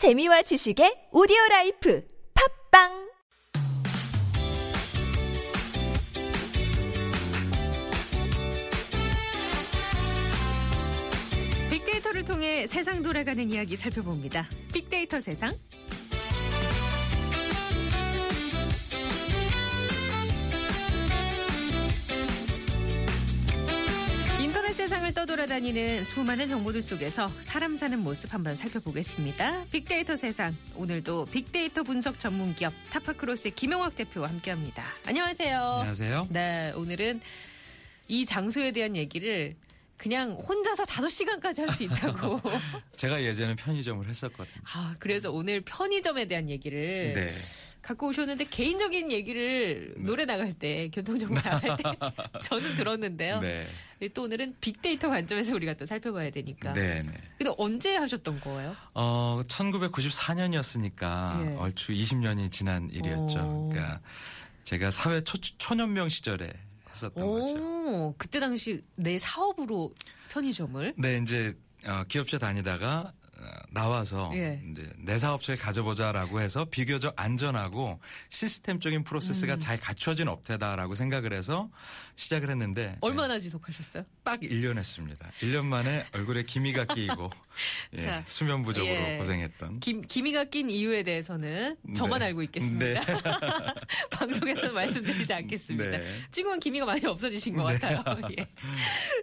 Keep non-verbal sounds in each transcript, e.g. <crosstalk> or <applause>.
재미와 지식의 오디오 라이프 팟빵 빅데이터를 통해 세상 돌아가는 이야기 살펴봅니다. 빅데이터 세상. 세상을 떠돌아다니는 수많은 정보들 속에서 사람 사는 모습 한번 살펴보겠습니다. 빅데이터 세상. 오늘도 빅데이터 분석 전문 기업 타파크로스의 김영학 대표와 함께 합니다. 안녕하세요. 안녕하세요. 네, 오늘은 이 장소에 대한 얘기를 그냥 혼자서 5시간까지 할 수 있다고. <laughs> 제가 예전에 편의점을 했었거든요. 아, 그래서 오늘 편의점에 대한 얘기를 네. 갖고 오셨는데 개인적인 얘기를 노래 나갈 때, 교통정보 나갈 때 <laughs> 저는 들었는데요. 네. 또 오늘은 빅데이터 관점에서 우리가 또 살펴봐야 되니까. 네, 네. 근데 언제 하셨던 거예요? 어, 1994년이었으니까 예. 얼추 20년이 지난 일이었죠. 오. 그러니까 제가 사회 초, 초년명 시절에 했었던 거죠. 오, 그때 당시 내 사업으로 편의점을. 네, 이제 어, 기업체 다니다가 어, 나와서 예. 이제 내 사업체를 가져보자라고 해서 비교적 안전하고 시스템적인 프로세스가 음. 잘 갖춰진 업체다라고 생각을 해서 시작을 했는데 네, 얼마나 지속하셨어요? 딱 1년 했습니다. 1년 만에 얼굴에 기미가 끼이고 <laughs> 예, 자, 수면 부족으로 예. 고생했던 김, 기미가 낀 이유에 대해서는 저만 네. 알고 있겠습니다. <laughs> 방송에서는 말씀드리지 않겠습니다. 네. 지금은 기미가 많이 없어지신 것 같아요. <laughs> 예.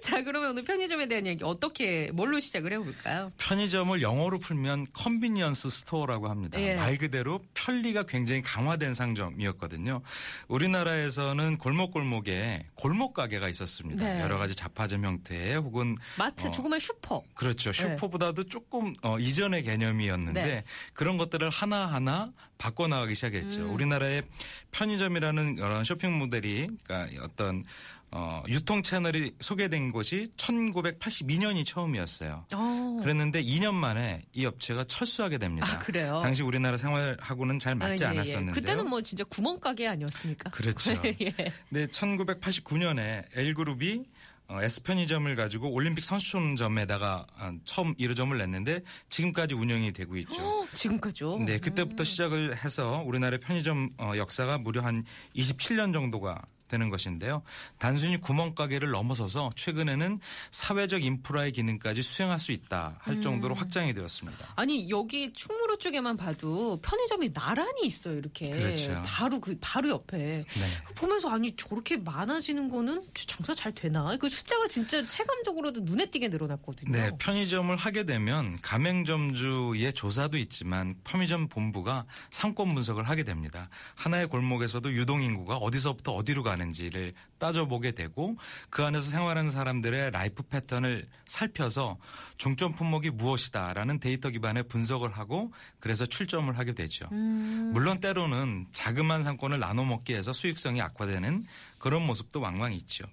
자, 그러면 오늘 편의점에 대한 얘기 어떻게, 뭘로 시작을 해볼까요? 편의점을 영어로 풀면 convenience store라고 합니다. 예. 말 그대로 편리가 굉장히 강화된 상점이었거든요. 우리나라에서는 골목골목에 골목 가게가 있었습니다. 네. 여러 가지 잡화점 형태의 혹은 마트, 어, 조그만 슈퍼. 그렇죠. 네. 슈퍼보다도 조금 어, 이전의 개념이었는데 네. 그런 것들을 하나하나 바꿔나가기 시작했죠. 음. 우리나라의 편의점이라는 그런 쇼핑 모델이 그러니까 어떤 어, 유통 채널이 소개된 곳이 1982년이 처음이었어요. 어. 그랬는데 2년 만에 이 업체가 철수하게 됩니다. 아, 그래요? 당시 우리나라 생활하고는 잘 맞지 아, 예, 예. 않았었는데요. 그때는 뭐 진짜 구멍가게 아니었습니까? 그렇죠. <laughs> 예. 근데 1989년에 L그룹이 어, S편의점을 가지고 올림픽 선수촌점에다가 어, 처음 1호점을 냈는데 지금까지 운영이 되고 있죠. 어, 지금까지요? 네, 그때부터 시작을 해서 우리나라의 편의점 어, 역사가 무려 한 27년 정도가 되는 것인데요. 단순히 구멍가게를 넘어서서 최근에는 사회적 인프라의 기능까지 수행할 수 있다 할 정도로 음. 확장이 되었습니다. 아니 여기 충무로 쪽에만 봐도 편의점이 나란히 있어요 이렇게 그렇죠. 바로 그 바로 옆에 네. 그 보면서 아니 저렇게 많아지는 거는 장사 잘 되나 그 숫자가 진짜 체감적으로도 눈에 띄게 늘어났거든요. 네, 편의점을 하게 되면 가맹점주의 조사도 있지만 편의점 본부가 상권 분석을 하게 됩니다. 하나의 골목에서도 유동 인구가 어디서부터 어디로 가는 지를 따져보게 되고 그 안에서 생활하는 사람들의 라이프 패턴을 살펴서 중점 품목이 무엇이다라는 데이터 기반의 분석을 하고 그래서 출점을 하게 되죠. 음. 물론 때로는 자그마한 상권을 나눠 먹기 위해서 수익성이 악화되는 그런 모습도 왕왕 있죠.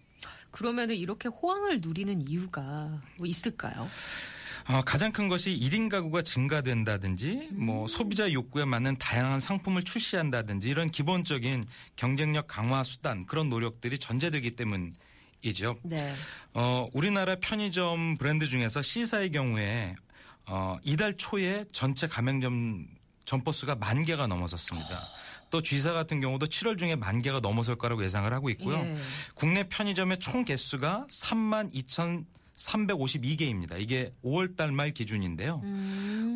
그러면은 이렇게 호황을 누리는 이유가 뭐 있을까요? 어, 가장 큰 것이 1인 가구가 증가된다든지 뭐 소비자 욕구에 맞는 다양한 상품을 출시한다든지 이런 기본적인 경쟁력 강화 수단 그런 노력들이 전제되기 때문 이죠. 네. 어, 우리나라 편의점 브랜드 중에서 C사의 경우에 어, 이달 초에 전체 가맹점 점포 수가 만 개가 넘어섰습니다. 또 G사 같은 경우도 7월 중에 만 개가 넘어설 거라고 예상을 하고 있고요. 예. 국내 편의점의 총 개수가 3만 2,352개입니다. 이게 5월 달 말 기준인데요.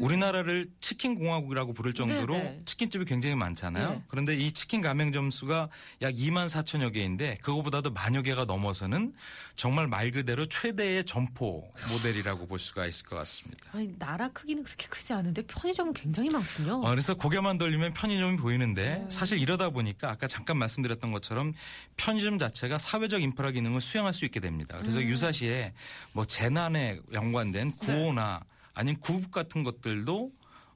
우리나라를 치킨 공화국이라고 부를 정도로 음. 네네. 치킨집이 굉장히 많잖아요. 네. 그런데 이 치킨 가맹점 수가 약 2만 4천여 개인데 그거보다도 만여 개가 넘어서는 정말 말 그대로 최대의 점포 모델이라고 볼 수가 있을 것 같습니다. 아니 나라 크기는 그렇게 크지 않은데 편의점은 굉장히 많군요. 어, 그래서 고개만 돌리면 편의점이 보이는데 사실 이러다 보니까 아까 잠깐 말씀드렸던 것처럼 편의점 자체가 사회적 인프라 기능을 수행할 수 있게 됩니다. 그래서 유사시에 뭐 재난에 연관된 구호나 아니면 구급 같은 것들도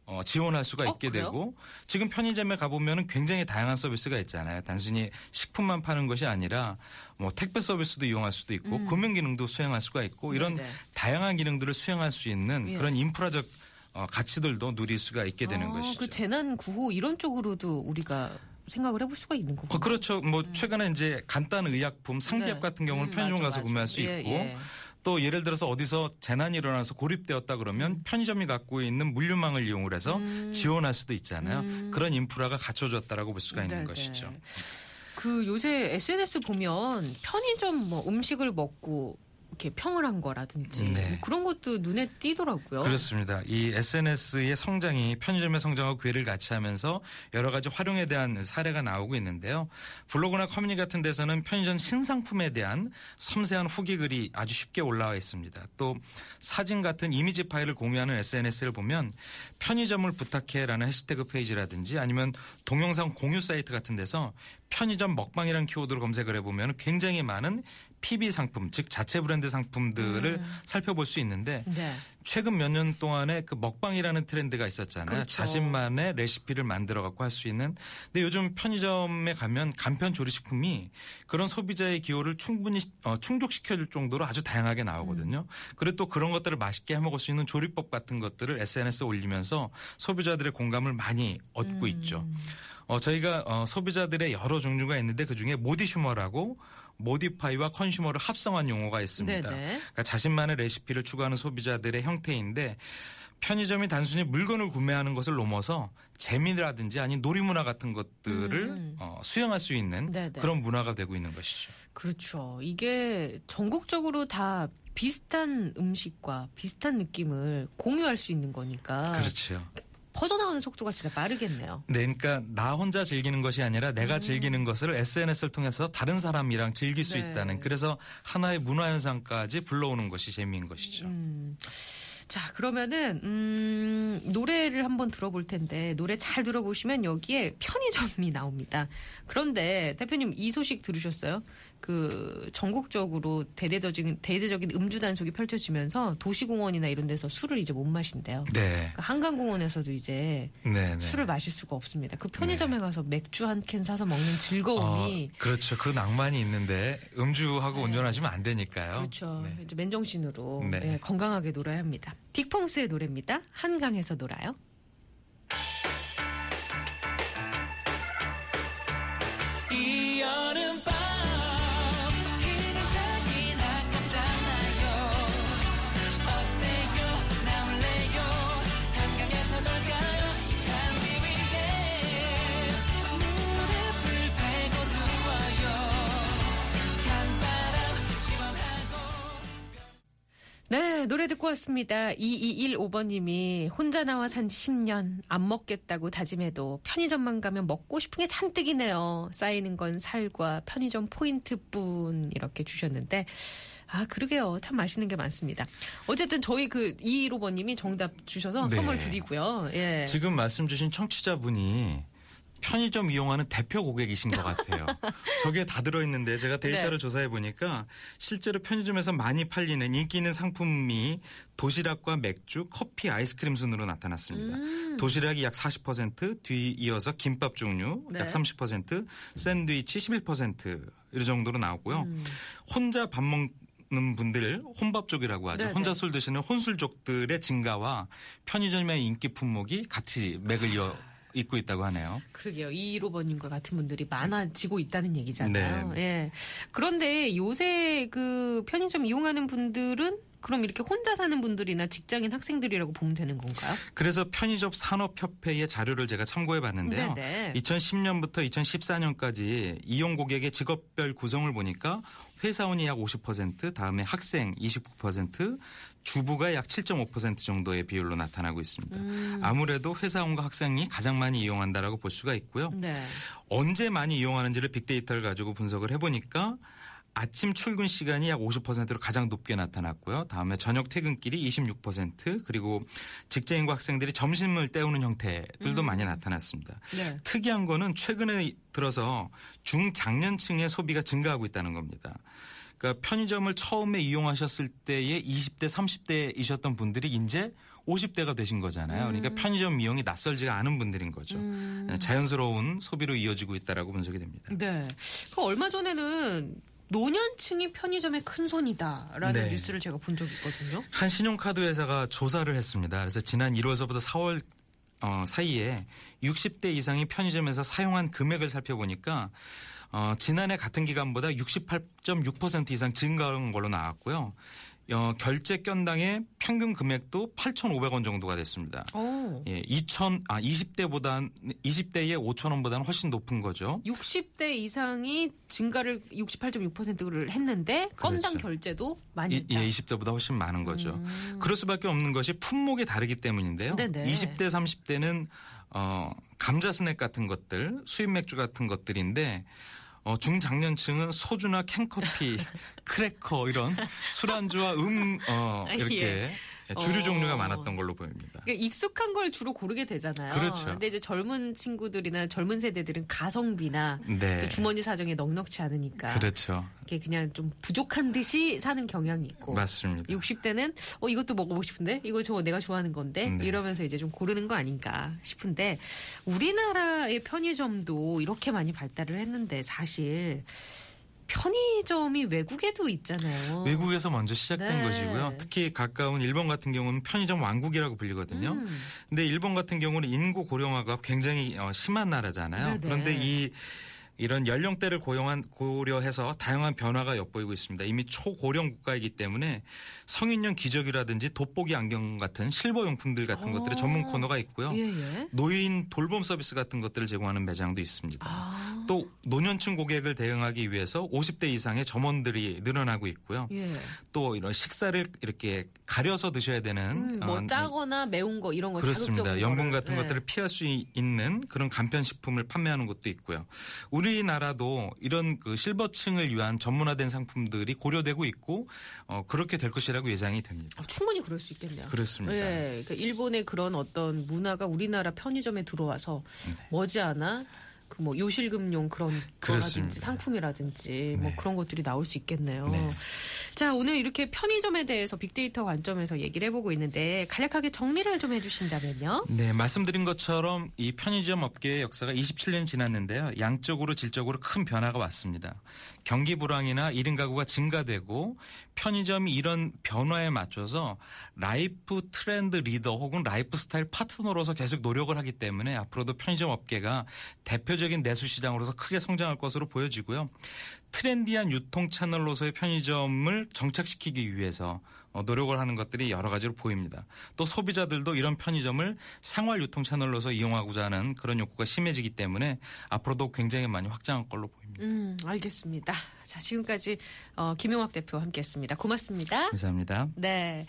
어, 지원할 수가 어, 있게 그래요? 되고 지금 편의점에 가보면은 굉장히 다양한 서비스가 있잖아요. 단순히 식품만 파는 것이 아니라 뭐 택배 서비스도 이용할 수도 있고 금융 기능도 수행할 수가 있고 이런 음. 네네. 다양한 기능들을 수행할 수 있는 예. 그런 인프라적 어, 가치들도 누릴 수가 있게 되는 아, 것이죠. 그 재난 구호 이런 쪽으로도 우리가 생각을 해볼 수가 있는 거군요. 어, 그렇죠. 뭐 최근에 이제 간단 의약품 상비약 네. 같은 경우는 음, 편의점 맞아, 가서 맞아. 구매할 수 예, 있고 예. 또 예를 들어서 어디서 재난이 일어나서 고립되었다 그러면 편의점이 갖고 있는 물류망을 이용을 해서 지원할 수도 있잖아요. 그런 인프라가 갖춰졌다라고 볼 수가 있는 네네. 것이죠. 그 요새 SNS 보면 편의점 뭐 음식을 먹고 이렇게 평을 한 거라든지 네. 뭐 그런 것도 눈에 띄더라고요. 그렇습니다. 이 SNS의 성장이 편의점의 성장하고 괴를 같이 하면서 여러 가지 활용에 대한 사례가 나오고 있는데요. 블로그나 커뮤니티 같은 데서는 편의점 신상품에 대한 섬세한 후기 글이 아주 쉽게 올라와 있습니다. 또 사진 같은 이미지 파일을 공유하는 SNS를 보면 편의점을 부탁해라는 해시태그 페이지라든지 아니면 동영상 공유 사이트 같은 데서 편의점 먹방이라는 키워드로 검색을 해보면 굉장히 많은 PB 상품, 즉 자체 브랜드 상품들을 살펴볼 수 있는데 네. 최근 몇 년 동안에 그 먹방이라는 트렌드가 있었잖아요. 그렇죠. 자신만의 레시피를 만들어 갖고 할 수 있는. 근데 요즘 편의점에 가면 간편 조리식품이 그런 소비자의 기호를 충분히 어, 충족시켜 줄 정도로 아주 다양하게 나오거든요. 그리고 또 그런 것들을 맛있게 해 먹을 수 있는 조리법 같은 것들을 SNS에 올리면서 소비자들의 공감을 많이 얻고 있죠. 어, 저희가 어, 소비자들의 여러 종류가 있는데 그 중에 모디슈머라고 모디파이와 컨슈머를 합성한 용어가 있습니다. 그러니까 자신만의 레시피를 추구하는 소비자들의 형태인데 편의점이 단순히 물건을 구매하는 것을 넘어서 재미라든지 아닌 놀이문화 같은 것들을 어, 수용할 수 있는 음. 네네. 그런 문화가 되고 있는 것이죠. 그렇죠. 이게 전국적으로 다 비슷한 음식과 비슷한 느낌을 공유할 수 있는 거니까 그렇죠. 퍼져나가는 속도가 진짜 빠르겠네요. 네, 그러니까 나 혼자 즐기는 것이 아니라 음. 내가 즐기는 것을 SNS를 통해서 다른 사람이랑 즐길 수 네. 있다는 그래서 하나의 문화 현상까지 불러오는 것이 재미인 것이죠. 음. 자, 그러면은 음, 노래를 한번 들어볼 텐데 노래 잘 들어보시면 여기에 편의점이 나옵니다. 그런데 대표님 이 소식 들으셨어요? 그 전국적으로 대대적인 대대적인 음주 단속이 펼쳐지면서 도시공원이나 이런 데서 술을 이제 못 마신대요. 네, 그 한강공원에서도 이제 네, 네. 술을 마실 수가 없습니다. 그 편의점에 가서 맥주 한 캔 사서 먹는 즐거움이 어, 그렇죠. 그 낭만이 있는데 음주하고 운전하시면 안 되니까요. 네. 그렇죠. 네. 이제 맨정신으로 네. 예, 건강하게 놀아야 합니다. 딕펑스의 노래입니다. 한강에서 놀아요. 네, 노래 듣고 왔습니다. 2215번님이 혼자 나와 산 10년 안 먹겠다고 다짐해도 편의점만 가면 먹고 싶은 게 잔뜩이네요. 쌓이는 건 살과 편의점 포인트뿐 이렇게 주셨는데 아 그러게요. 참 맛있는 게 많습니다. 어쨌든 저희 그 2215번님이 정답 주셔서 네. 선물 드리고요. 예. 지금 말씀 주신 청취자분이 편의점 이용하는 대표 고객이신 것 같아요. <laughs> 저게 다 들어있는데 제가 데이터를 네. 조사해 보니까 실제로 편의점에서 많이 팔리는 인기 있는 상품이 도시락과 맥주, 커피, 아이스크림 순으로 나타났습니다. 음. 도시락이 약 40%, 뒤이어서 김밥 종류 네. 약 30%, 샌드위치 11%이 정도로 나오고요. 음. 혼자 밥 먹 는 분들 혼밥족이라고 하죠. 네네. 혼자 술 드시는 혼술족들의 증가와 편의점의 인기 품목이 같이 맥을 이어 잇고 있다고 하네요. 그러게요. 이로버님과 같은 분들이 많아지고 있다는 얘기잖아요. 네. 예. 그런데 요새 그 편의점 이용하는 분들은 그럼 이렇게 혼자 사는 분들이나 직장인 학생들이라고 보면 되는 건가요? 그래서 편의점 산업협회의 자료를 제가 참고해 봤는데요. 네네. 2010년부터 2014년까지 이용 고객의 직업별 구성을 보니까 회사원이 약 50%, 다음에 학생 29%, 주부가 약 7.5% 정도의 비율로 나타나고 있습니다. 음. 아무래도 회사원과 학생이 가장 많이 이용한다라고 볼 수가 있고요. 네. 언제 많이 이용하는지를 빅데이터를 가지고 분석을 해보니까 아침 출근 시간이 약 50%로 가장 높게 나타났고요. 다음에 저녁 퇴근길이 26% 그리고 직장인과 학생들이 점심을 때우는 형태들도 많이 나타났습니다. 네. 특이한 거는 최근에 들어서 중장년층의 소비가 증가하고 있다는 겁니다. 그러니까 편의점을 처음에 이용하셨을 때의 20대, 30대이셨던 분들이 이제 50대가 되신 거잖아요. 그러니까 편의점 이용이 낯설지가 않은 분들인 거죠. 자연스러운 소비로 이어지고 있다라고 분석이 됩니다. 네. 그 얼마 전에는 노년층이 편의점의 큰 손이다라는 네. 뉴스를 제가 본 적이 있거든요. 한 신용카드 회사가 조사를 했습니다. 그래서 지난 1월서부터 4월 어, 사이에 60대 이상이 편의점에서 사용한 금액을 살펴보니까 어, 지난해 같은 기간보다 68.6% 이상 증가한 걸로 나왔고요. 어, 결제 건당의 평균 금액도 8,500원 정도가 됐습니다. 어. 예, 2천 아 20대보다 20대의 5천 원보다는 훨씬 높은 거죠. 60대 이상이 증가를 68.6%를 했는데 건당 그렇죠. 결제도 많이 이. 음. 예, 20대보다 훨씬 많은 거죠. 그럴 수밖에 없는 것이 품목이 다르기 때문인데요. 네네. 20대, 30대는 어, 감자 스낵 같은 것들, 수입 맥주 같은 것들인데 어, 중장년층은 소주나 캔커피, <laughs> 크래커 이런 술안주와 음 어, 이렇게 주류 어. 종류가 많았던 걸로 보입니다. 그러니까 익숙한 걸 주로 고르게 되잖아요. 그렇죠. 근데 이제 젊은 친구들이나 젊은 세대들은 가성비나 네. 또 주머니 사정에 넉넉치 않으니까 그렇죠. 이게 그냥 좀 부족한 듯이 사는 경향이 있고 맞습니다. 60대는 어 이것도 먹어보고 싶은데 이거 저 내가 좋아하는 건데 네. 이러면서 이제 좀 고르는 거 아닌가 싶은데 우리나라의 편의점도 이렇게 많이 발달을 했는데 사실 편의점이 외국에도 있잖아요. 외국에서 먼저 시작된 네. 것이고요. 특히 가까운 일본 같은 경우는 편의점 왕국이라고 불리거든요. 근데 일본 같은 경우는 인구 고령화가 굉장히 어, 심한 나라잖아요. 네네. 그런데 이 이런 연령대를 고용한 고려해서 다양한 변화가 엿보이고 있습니다. 이미 초고령 국가이기 때문에 성인용 기저귀라든지 돋보기 안경 같은 실버 용품들 같은 어. 것들의 전문 코너가 있고요. 예, 예. 노인 돌봄 서비스 같은 것들을 제공하는 매장도 있습니다. 아. 또 노년층 고객을 대응하기 위해서 50대 이상의 점원들이 늘어나고 있고요. 예. 또 이런 식사를 이렇게 가려서 드셔야 되는 음, 뭐 어, 짜거나 매운 거 이런 거 그렇습니다. 거를. 같은 네. 것들을 피할 수 있는 그런 간편식품을 판매하는 곳도 있고요. 우리 나라도 이런 그 실버층을 위한 전문화된 상품들이 고려되고 있고 어, 그렇게 될 것이라고 예상이 됩니다. 아, 충분히 그럴 수 있겠네요. 그렇습니다. 예, 그러니까 일본의 그런 어떤 문화가 우리나라 편의점에 들어와서 네. 머지않아 그뭐 요실금용 그런 거라든지 그렇습니다. 상품이라든지 뭐 네. 그런 것들이 나올 수 있겠네요. 네. 자 오늘 이렇게 편의점에 대해서 빅데이터 관점에서 얘기를 해보고 있는데 간략하게 정리를 좀 해주신다면요. 네, 말씀드린 것처럼 이 편의점 업계의 역사가 27년 지났는데요. 양적으로 질적으로 큰 변화가 왔습니다. 경기 불황이나 1인 가구가 증가되고 편의점이 이런 변화에 맞춰서 life trend leader 혹은 라이프 스타일 파트너로서 계속 노력을 하기 때문에 앞으로도 편의점 업계가 대표적인 내수 시장으로서 크게 성장할 것으로 보여지고요. 트렌디한 유통 채널로서의 편의점을 정착시키기 위해서 어, 노력을 하는 것들이 여러 가지로 보입니다. 또 소비자들도 이런 편의점을 생활 유통 채널로서 이용하고자 하는 그런 욕구가 심해지기 때문에 앞으로도 굉장히 많이 확장할 걸로 보입니다. 음 알겠습니다. 자 지금까지 어, 김용학 대표와 함께 했습니다. 고맙습니다. 감사합니다. 네.